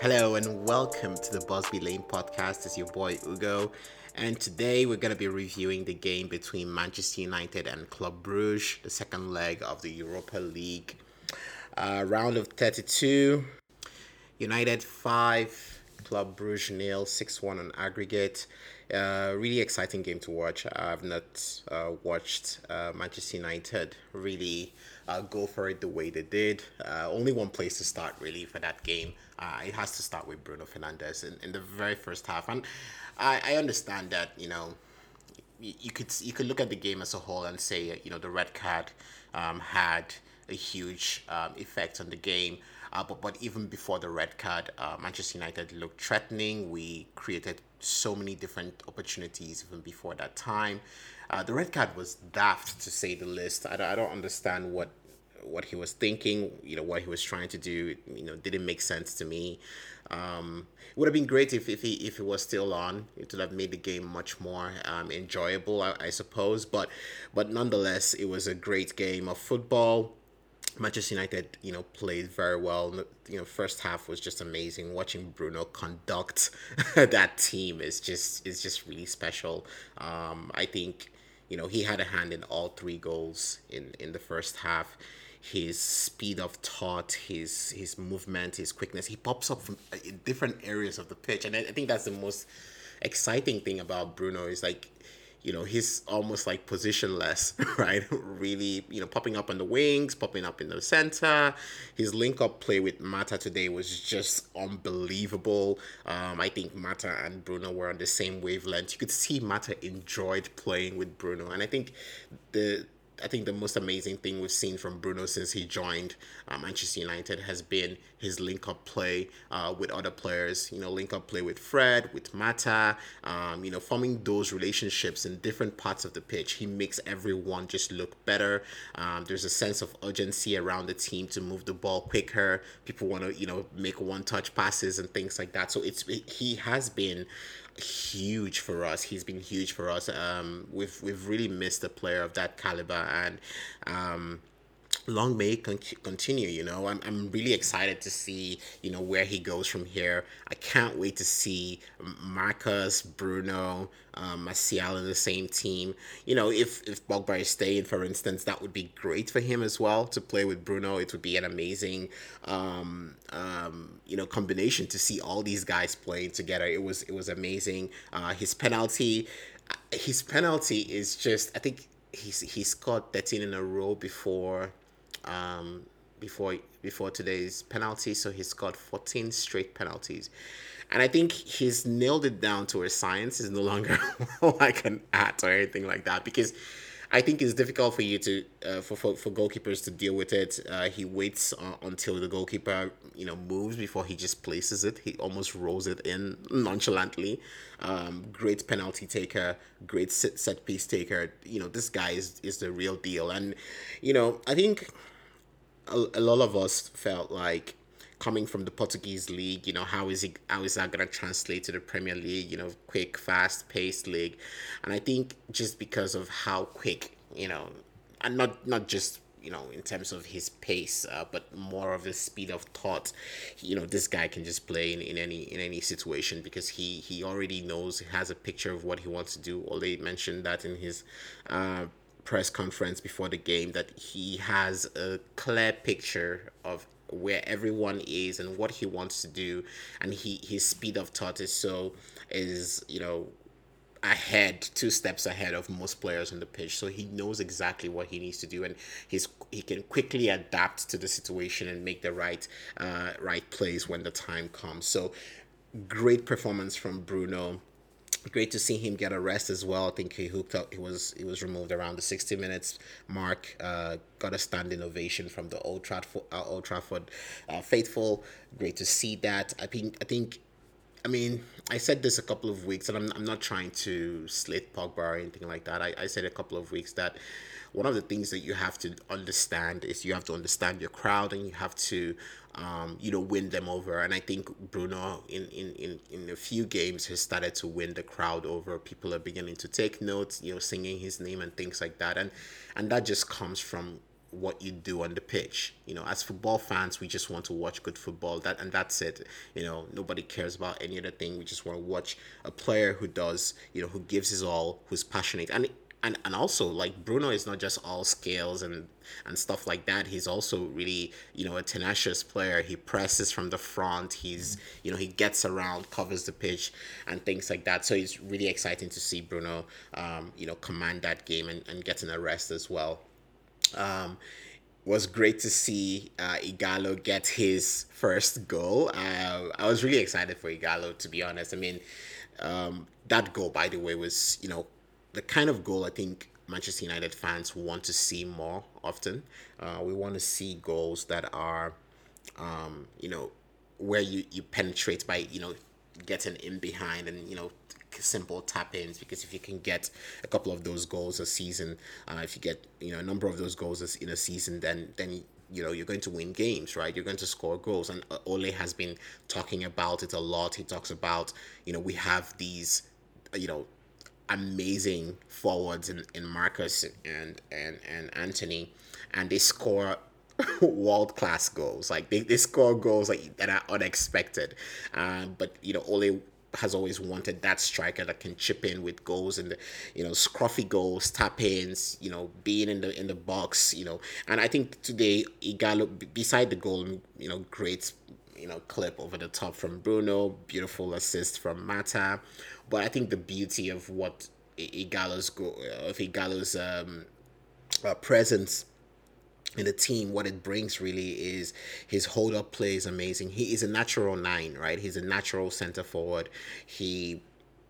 Hello and welcome to the Busby Lane podcast. It's your boy Ugo, and today we're going to be reviewing the game between Manchester United and Club Brugge, the second leg of the Europa League. Uh, round of 32, United 5, Club Brugge nil, 6 1 on aggregate. Really exciting game to watch. I've not uh, watched uh, Manchester United really uh, go for it the way they did. Uh, only one place to start really for that game. Uh, it has to start with Bruno Fernandes in, in the very first half, and I, I understand that you know you, you could you could look at the game as a whole and say you know the red card um, had a huge um, effect on the game. Uh, but, but even before the red card, uh, Manchester United looked threatening. We created so many different opportunities even before that time. Uh, the red card was daft to say the least. I don't, I don't understand what what he was thinking. You know what he was trying to do. You know didn't make sense to me. Um, it would have been great if, if he if it was still on. It would have made the game much more um, enjoyable, I, I suppose. But but nonetheless, it was a great game of football. Manchester United, you know, played very well. You know, first half was just amazing. Watching Bruno conduct that team is just is just really special. Um, I think, you know, he had a hand in all three goals in in the first half. His speed of thought, his his movement, his quickness. He pops up from uh, different areas of the pitch, and I, I think that's the most exciting thing about Bruno is like you know, he's almost like positionless, right? really, you know, popping up on the wings, popping up in the center. His link up play with Mata today was just unbelievable. Um, I think Mata and Bruno were on the same wavelength. You could see Mata enjoyed playing with Bruno, and I think the I think the most amazing thing we've seen from Bruno since he joined uh, Manchester United has been his link up play uh, with other players. You know, link up play with Fred, with Mata. Um, you know, forming those relationships in different parts of the pitch. He makes everyone just look better. Um, there's a sense of urgency around the team to move the ball quicker. People want to you know make one touch passes and things like that. So it's it, he has been huge for us. He's been huge for us. Um, we've we've really missed a player of that caliber, and um, long may con- continue you know? I'm, I'm really excited to see you know where he goes from here. I can't wait to see marcus bruno um, Martial in the same team. You know if if Pogba is staying for instance that would be great for him as well to play with bruno. It would be an amazing um, um, you know combination to see all these guys playing together. It was it was amazing. Uh, his penalty his penalty is just i think he's he scored 13 in a row before um, before before today's penalty, so he's got 14 straight penalties. And I think he's nailed it down to a science. Is no longer like an art or anything like that because I think it's difficult for you to uh, for, for for goalkeepers to deal with it. Uh, he waits uh, until the goalkeeper you know moves before he just places it. He almost rolls it in nonchalantly. Um, great penalty taker, great set, set piece taker. You know this guy is is the real deal, and you know I think a, a lot of us felt like coming from the Portuguese league, you know, how is it how is that gonna translate to the Premier League, you know, quick, fast paced league. And I think just because of how quick, you know, and not not just you know in terms of his pace uh, but more of his speed of thought you know this guy can just play in, in any in any situation because he he already knows he has a picture of what he wants to do Ole mentioned that in his uh, press conference before the game that he has a clear picture of where everyone is and what he wants to do and he his speed of thought is so is you know ahead two steps ahead of most players on the pitch. So he knows exactly what he needs to do and he's he can quickly adapt to the situation and make the right uh, right plays when the time comes. So great performance from Bruno great to see him get a rest as well. I think he hooked up. He was he was removed around the sixty minutes mark. Uh, got a standing ovation from the Old Trafford, uh, Old Trafford uh, faithful. Great to see that. I think I think. I mean, I said this a couple of weeks, and I'm, I'm not trying to slit Pogba or anything like that. I, I said a couple of weeks that one of the things that you have to understand is you have to understand your crowd and you have to um, you know win them over and i think bruno in, in, in, in a few games has started to win the crowd over people are beginning to take notes you know singing his name and things like that and and that just comes from what you do on the pitch. You know, as football fans, we just want to watch good football. That and that's it. You know, nobody cares about any other thing. We just want to watch a player who does, you know, who gives his all, who's passionate. And and and also like Bruno is not just all scales and and stuff like that. He's also really you know a tenacious player. He presses from the front. He's you know he gets around, covers the pitch, and things like that. So it's really exciting to see Bruno um, you know command that game and and get an arrest as well. Um, was great to see uh, Ighalo get his first goal. Uh, I was really excited for Ighalo, to be honest. I mean, um, that goal, by the way, was you know the kind of goal I think Manchester United fans want to see more often. Uh, we want to see goals that are, um, you know, where you, you penetrate by, you know, getting in behind and, you know, simple tap ins because if you can get a couple of those goals a season, uh, if you get, you know, a number of those goals in a season, then, then, you know you're going to win games right? You're going to score goals. And uh, ole has been talking about it a lot. He talks about you know we have these you know amazing forwards in, in Marcus and, and, and Anthony, and they score world class goals. Like they, they score goals like that are unexpected. Um, but you know, Ole has always wanted that striker that can chip in with goals and you know scruffy goals, tap ins, you know, being in the in the box, you know. And I think today Ighalo, beside the goal, you know, great you know clip over the top from Bruno, beautiful assist from Mata. But I think the beauty of what Ighalo's go of Ighalo's um, uh, presence in the team, what it brings really is his hold up play is amazing. He is a natural nine, right? He's a natural center forward. He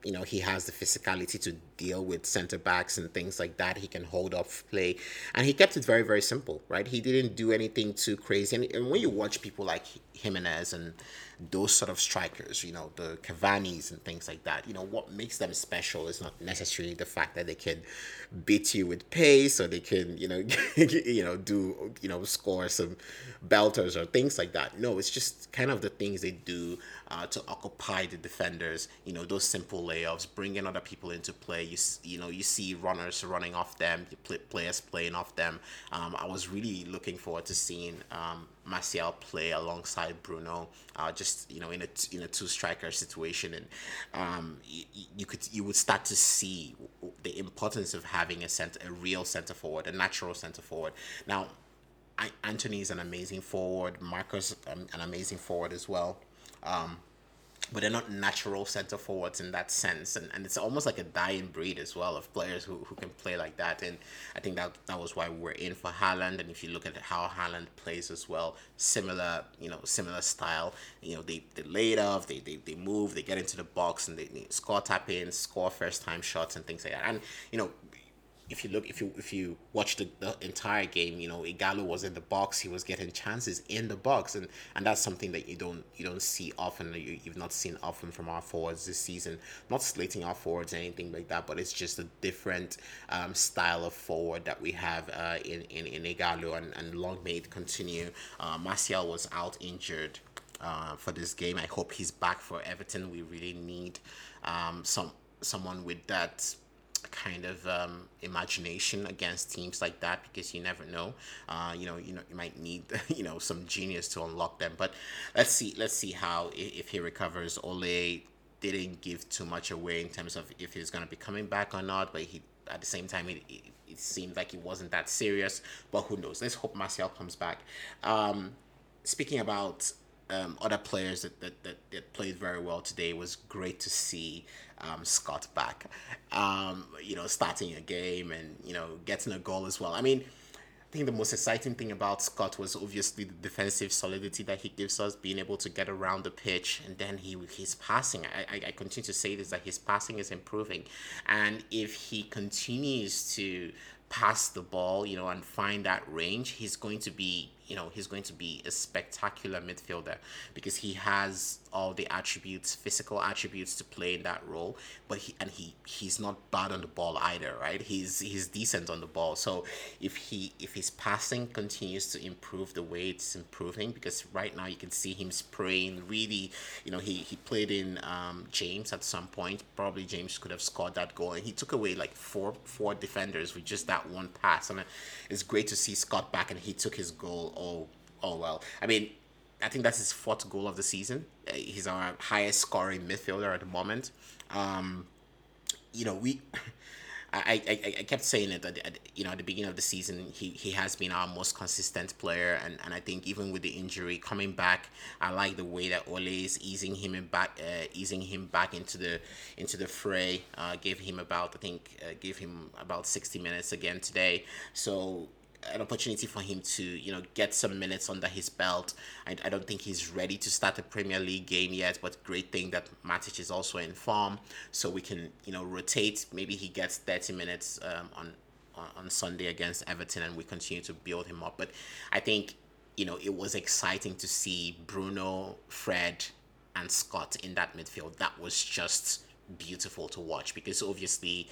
you know he has the physicality to deal with center backs and things like that. He can hold up play, and he kept it very very simple, right? He didn't do anything too crazy. And, and when you watch people like Jimenez and those sort of strikers, you know, the Cavani's and things like that, you know, what makes them special is not necessarily the fact that they can beat you with pace or they can, you know, you know, do, you know, score some belters or things like that. No, it's just kind of the things they do uh, to occupy the defenders, you know, those simple layoffs, bringing other people into play. You, you know, you see runners running off them, players playing off them. Um, I was really looking forward to seeing um, Martial play alongside Bruno, uh, just you know in a in a two striker situation, and um, you, you could you would start to see the importance of having a center, a real center forward, a natural center forward. Now, I, Anthony is an amazing forward. Marcus um, an amazing forward as well. Um, but they're not natural center forwards in that sense. And, and it's almost like a dying breed as well of players who, who can play like that. And I think that that was why we were in for Haaland. And if you look at how Haaland plays as well similar you know similar style. You know they, they lay it off they, they, they move they get into the box and they, they score tap ins score first time shots and things like that. And you know if you look if you if you watch the, the entire game you know Ighalo was in the box he was getting chances in the box and and that's something that you don't you don't see often you, you've not seen often from our forwards this season. Not slating our forwards or anything like that but it's just a different um, style of forward that we have uh, in, in, in Ighalo and, and long may it continue. Uh, Martial was out injured uh, for this game. I hope he's back for Everton. We really need um, some someone with that kind of um, imagination against teams like that because you never know. Uh, you know, you know, you might need you know some genius to unlock them. But let's see, let's see how if he recovers. Ole didn't give too much away in terms of if he's gonna be coming back or not. But he at the same time it, it, it seemed like it wasn't that serious. But who knows? Let's hope Martial comes back. Um, speaking about um, other players that, that, that, that, played very well today. It was great to see um, Scott back, um, you know, starting a game and, you know, getting a goal as well. I mean, I think the most exciting thing about Scott was obviously the defensive solidity that he gives us, being able to get around the pitch, and then he his passing. I, I, I continue to say this that his passing is improving, and if he continues to pass the ball, you know, and find that range, he's going to be you know he's going to be a spectacular midfielder because he has all the attributes, physical attributes to play in that role. But he and he he's not bad on the ball either, right? He's he's decent on the ball. So if he if his passing continues to improve the way it's improving, because right now you can see him spraying really, you know, he he played in um, James at some point. Probably James could have scored that goal, and he took away like four four defenders with just that one pass. And it's great to see Scott back, and he took his goal. Oh oh well. I mean, I think that's his fourth goal of the season. Uh, he's our highest scoring midfielder at the moment. Um, you know, we. I, I, I kept saying it at, at, you know at the beginning of the season he, he has been our most consistent player and, and I think even with the injury coming back I like the way that Ole is easing him in back uh, easing him back into the into the fray uh, gave him about I think uh, gave him about 60 minutes again today so an opportunity for him to you know get some minutes under his belt. I, I don't think he's ready to start a Premier League game yet, but great thing that Matic is also in form, so we can you know rotate. Maybe he gets thirty minutes um, on on Sunday against Everton, and we continue to build him up. But I think you know it was exciting to see Bruno, Fred, and Scott in that midfield. That was just beautiful to watch because obviously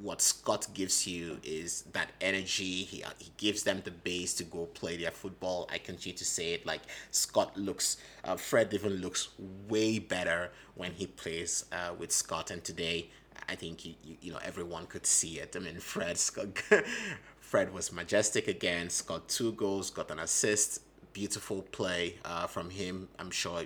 what Scott gives you is that energy. He, he gives them the base to go play their football. I continue to say it like Scott looks, uh, Fred even looks way better when he plays uh, with Scott. And today, I think you, you, you know everyone could see it. I mean, Fred Scott, Fred was majestic again. Scott two goals, got an assist. Beautiful play uh, from him. I'm sure.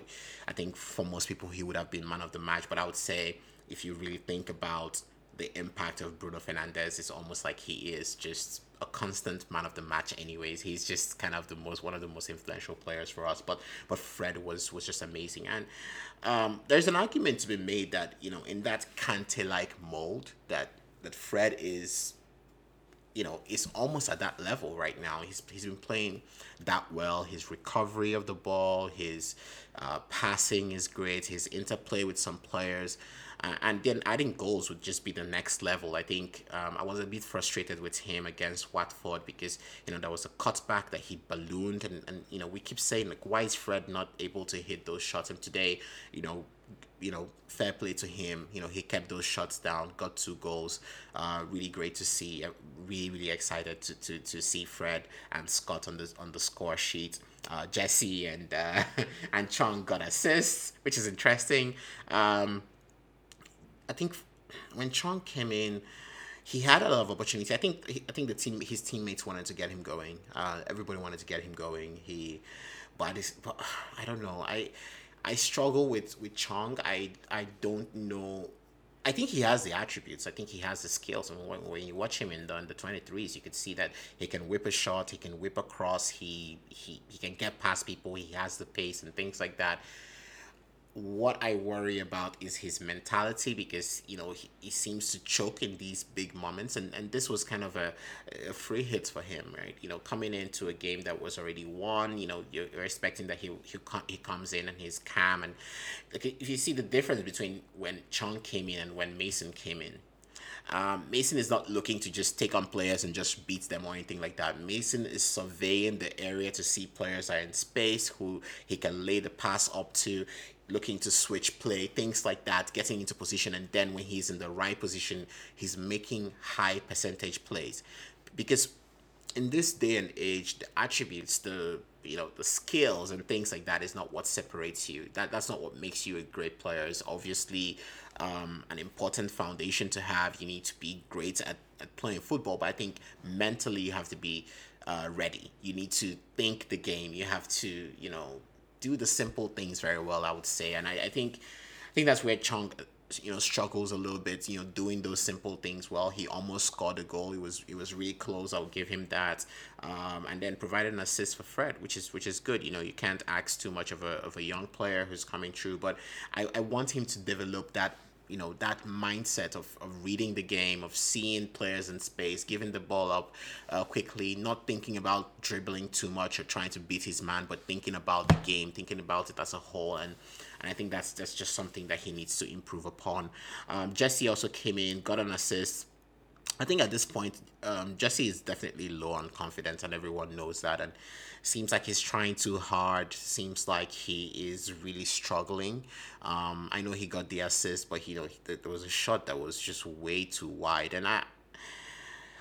I think for most people he would have been man of the match. But I would say if you really think about the impact of Bruno Fernandes is almost like he is just a constant man of the match anyways. He's just kind of the most one of the most influential players for us. But but fred was was just amazing. And um, there's an argument to be made that you know in that kante like mold that that fred is you know is almost at that level right now. He's, he's been playing that well. His recovery of the ball his uh, passing is great. His interplay with some players uh, and then adding goals would just be the next level. I think um, I was a bit frustrated with him against Watford because you know there was a cutback that he ballooned, and, and you know we keep saying like why is Fred not able to hit those shots? And today, you know, you know, fair play to him. You know, he kept those shots down, got two goals. Uh, really great to see. Really, really excited to, to, to see Fred and Scott on the on the score sheet. Uh, Jesse and uh, and Chong got assists, which is interesting. Um, I think when Chong came in, he had a lot of opportunity. I think I think the team his teammates wanted to get him going. Uh, everybody wanted to get him going. He, but, this, but I don't know. I I struggle with with Chong. I I don't know. I think he has the attributes. I think he has the skills. And when, when you watch him in the under twenty threes, you can see that he can whip a shot. He can whip across. He he he can get past people. He has the pace and things like that what I worry about is his mentality because you know he, he seems to choke in these big moments and, and this was kind of a, a free hit for him right? You know coming into a game that was already won you know you're, you're expecting that he, he he comes in and he's calm and like if you see the difference between when Chong came in and when Mason came in um, Mason is not looking to just take on players and just beat them or anything like that. Mason is surveying the area to see players are in space who he can lay the pass up to looking to switch play, things like that, getting into position, and then when he's in the right position, he's making high percentage plays. Because in this day and age, the attributes, the you know, the skills and things like that is not what separates you. That that's not what makes you a great player. It's obviously um, an important foundation to have. You need to be great at, at playing football, but I think mentally you have to be uh, ready. You need to think the game. You have to, you know, do the simple things very well, I would say. And I, I think I think that's where Chong you know struggles a little bit you know doing those simple things well. He almost scored a goal. It was it was really close. I'll give him that. Um, and then provided an assist for fred which is which is good. You know you can't ask too much of a, of a young player who's coming through but I, I want him to develop that you know that mindset of, of reading the game of seeing players in space giving the ball up uh, quickly not thinking about dribbling too much or trying to beat his man but thinking about the game thinking about it as a whole. And and I think that's that's just something that he needs to improve upon um, Jesse also came in got an assist I think at this point, um, Jesse is definitely low on confidence, and everyone knows that. And seems like he's trying too hard. Seems like he is really struggling. Um, I know he got the assist, but you know there was a shot that was just way too wide, and I.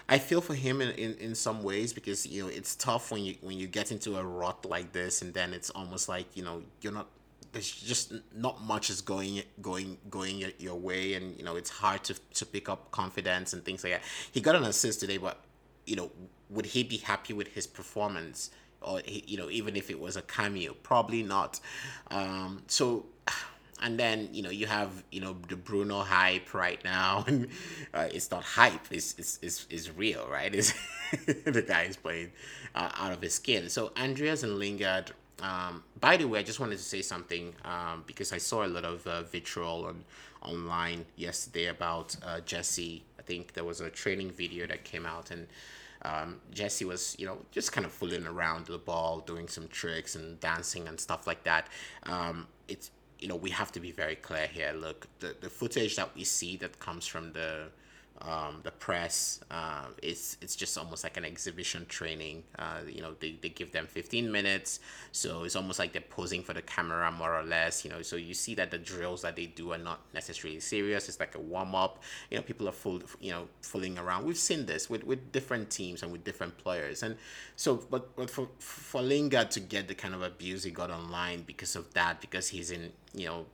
I feel for him in, in, in some ways because you know it's tough when you when you get into a rut like this and then it's almost like you know you're not there's just not much is going going going your way and you know it's hard to to pick up confidence and things like that he got an assist today but you know would he be happy with his performance or you know even if it was a cameo probably not um so and then you know you have you know the Bruno hype right now, and uh, it's not hype, it's it's it's, it's real, right? It's the guy is playing uh, out of his skin. So Andreas and Lingard um, by the way, I just wanted to say something um, because I saw a lot of uh, vitriol on online yesterday about uh, Jesse. I think there was a training video that came out, and um, Jesse was, you know, just kind of fooling around the ball, doing some tricks and dancing and stuff like that. Um, it's, you know, we have to be very clear here. Look, the, the footage that we see that comes from the um, the press. Uh, it's it's just almost like an exhibition training. Uh, you know, they, they give them 15 minutes, so it's almost like they're posing for the camera more or less. You know, so you see that the drills that they do are not necessarily serious. It's like a warm up. You know, people are full, you know, fooling around. We've seen this with, with different teams and with different players, and so but but for for Lingard to get the kind of abuse he got online because of that, because he's in you know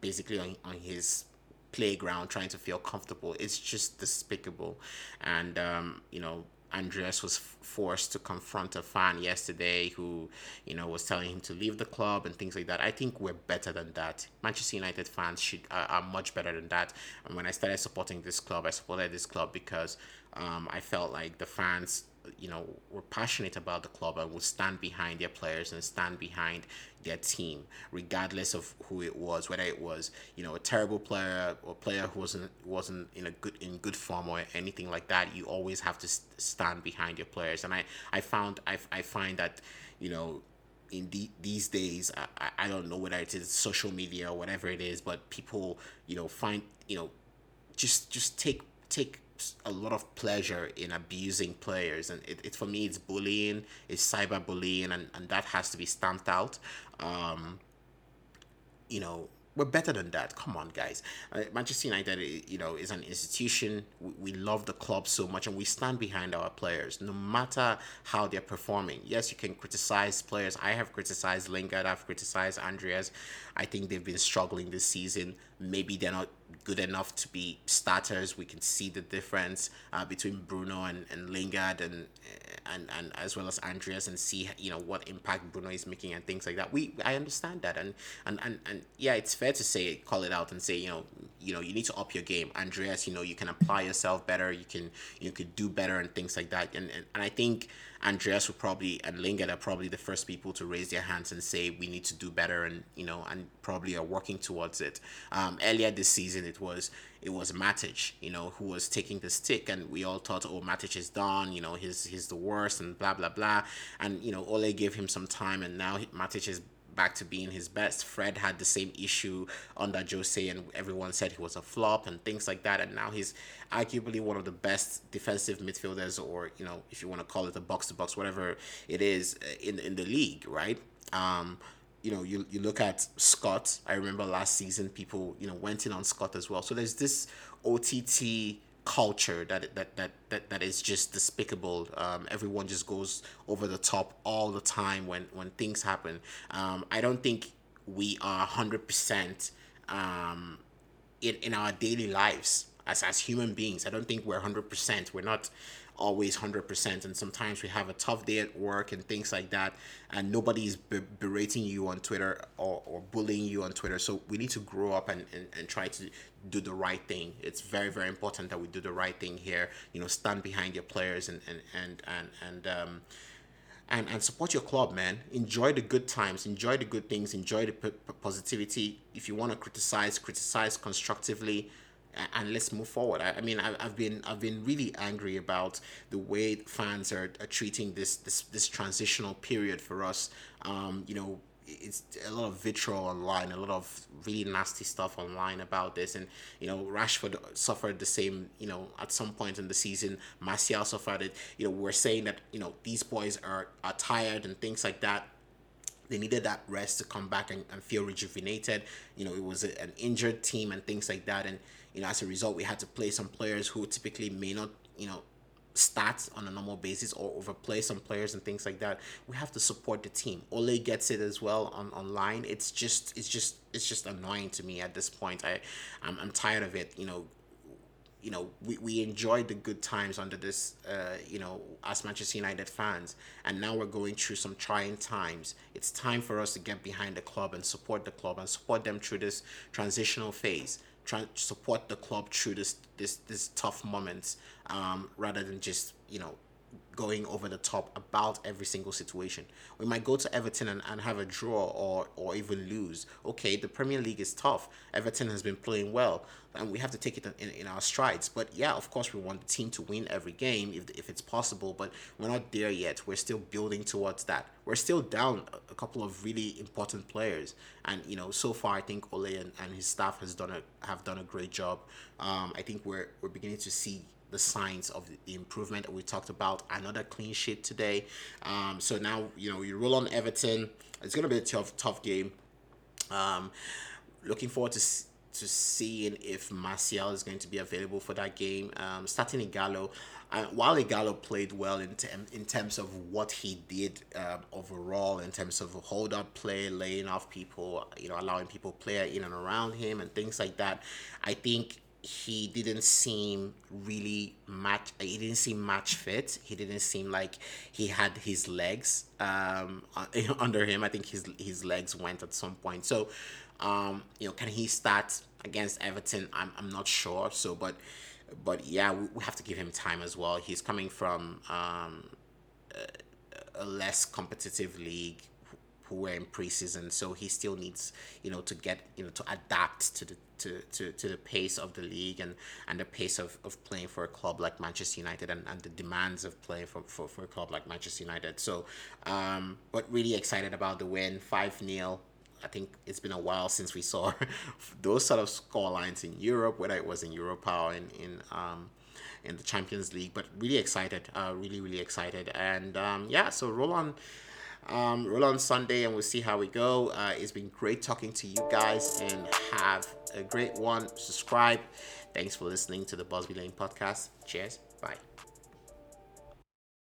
basically on, on his playground trying to feel comfortable. It's just despicable. And, um, you know, Andreas was forced to confront a fan yesterday who, you know, was telling him to leave the club and things like that. I think we're better than that. Manchester United fans should are, are much better than that. And when I started supporting this club, I supported this club because um, I felt like the fans you know were passionate about the club and would stand behind their players and stand behind their team regardless of who it was whether it was you know a terrible player or player who wasn't wasn't in a good in good form or anything like that. You always have to stand behind your players. And i i found i, I find that you know in the, these days I, I don't know whether it is social media or whatever it is but people you know find you know just just take take a lot of pleasure in abusing players and it, it for me it's bullying it's cyberbullying and, and that has to be stamped out. Um, you know we're better than that. Come on, guys. Uh, Manchester United, you know, is an institution. We, we love the club so much, and we stand behind our players, no matter how they're performing. Yes, you can criticize players. I have criticized Lingard. I've criticized Andreas. I think they've been struggling this season. Maybe they're not good enough to be starters. We can see the difference uh, between Bruno and, and Lingard and and and as well as Andreas and see you know what impact Bruno is making and things like that. We I understand that and and and, and yeah, it's fair to say call it out and say you know you know you need to up your game, Andreas. You know you can apply yourself better. You can you could do better and things like that. And and, and I think Andreas will probably and Lingard are probably the first people to raise their hands and say we need to do better and you know and probably are working towards it. Um, earlier this season it was it was Matic, you know, who was taking the stick and we all thought, oh Matic is done, you know, he's he's the worst and blah blah blah. And you know, Ole gave him some time and now Matic is back to being his best. Fred had the same issue under Jose, and everyone said he was a flop and things like that. And now he's arguably one of the best defensive midfielders, or you know, if you want to call it a box to box, whatever it is uh, in in the league, right? Um, you know, you, you look at Scott. I remember last season people, you know, went in on Scott as well. So there's this OTT culture that that that that, that is just despicable. Um, everyone just goes over the top all the time when when things happen. Um, I don't think we are hundred percent um, in in our daily lives as as human beings. I don't think we're hundred percent. We're not always 100% and sometimes we have a tough day at work and things like that and nobody's be- berating you on twitter or, or bullying you on twitter so we need to grow up and, and, and try to do the right thing it's very very important that we do the right thing here you know stand behind your players and and and and, and um and, and support your club, man. Enjoy the good times, enjoy the good things, enjoy the p- positivity. If you want to criticize, criticize constructively and let's move forward. I, I mean, I, have been I've been really angry about the way fans are, are treating this this this transitional period for us. Um, you know, it's a lot of vitriol online, a lot of really nasty stuff online about this. And, you know, Rashford suffered the same, you know, at some point in the season. Martial suffered it. You know, we're saying that, you know, these boys are, are tired and things like that. They needed that rest to come back and, and feel rejuvenated. You know, it was a, an injured team and things like that. And, you know, as a result, we had to play some players who typically may not, you know, start on a normal basis or overplay some players and things like that. We have to support the team. Ole gets it as well on online. It's just it's just it's just annoying to me at this point. I i'm, I'm tired of it. You know you know we, we enjoyed the good times under this uh, you know as manchester united fans. And now we're going through some trying times. It's time for us to get behind the club and support the club and support them through this transitional phase. Try support the club through this this this tough moments um, rather than just you know going over the top about every single situation. We might go to Everton and, and have a draw or or even lose. Okay, the Premier League is tough. Everton has been playing well, and we have to take it in, in our strides. But yeah, of course, we want the team to win every game if, if it's possible, but we're not there yet. We're still building towards that. We're still down a, couple of really important players, and you know, so far I think Ole and, and his staff has done a have done a great job. Um, I think we're we're beginning to see the signs of the improvement we talked about. Another clean sheet today. Um, so now you know you roll on Everton. It's gonna be a tough tough game. Um, looking forward to to seeing if Martial is going to be available for that game. Um, starting Ighalo, uh, while Ighalo played well in, tem- in terms of what he did um, overall, in terms of hold up play, laying off people, you know, allowing people play in and around him and things like that, I think he didn't seem really match he didn't seem match fit. He didn't seem like he had his legs um under him. I think his his legs went at some point. So um you know can he start against everton? I'm, I'm not sure. So but but yeah we, we have to give him time as well. He's coming from um a, a less competitive league who were in preseason so he still needs you know to get you know to adapt to the to, to, to the pace of the league and, and the pace of, of playing for a club like Manchester United and, and the demands of playing for, for, for a club like Manchester United. So, um, but really excited about the win 5 0. I think it's been a while since we saw those sort of score lines in Europe, whether it was in Europa or in, in um, in the Champions League. But really excited, uh, really really excited, and um, yeah. So roll on um, roll on Sunday and we'll see how we go. Uh, it's been great talking to you guys and have a great one. Subscribe. Thanks for listening to the Busby Lane podcast. Cheers. Bye.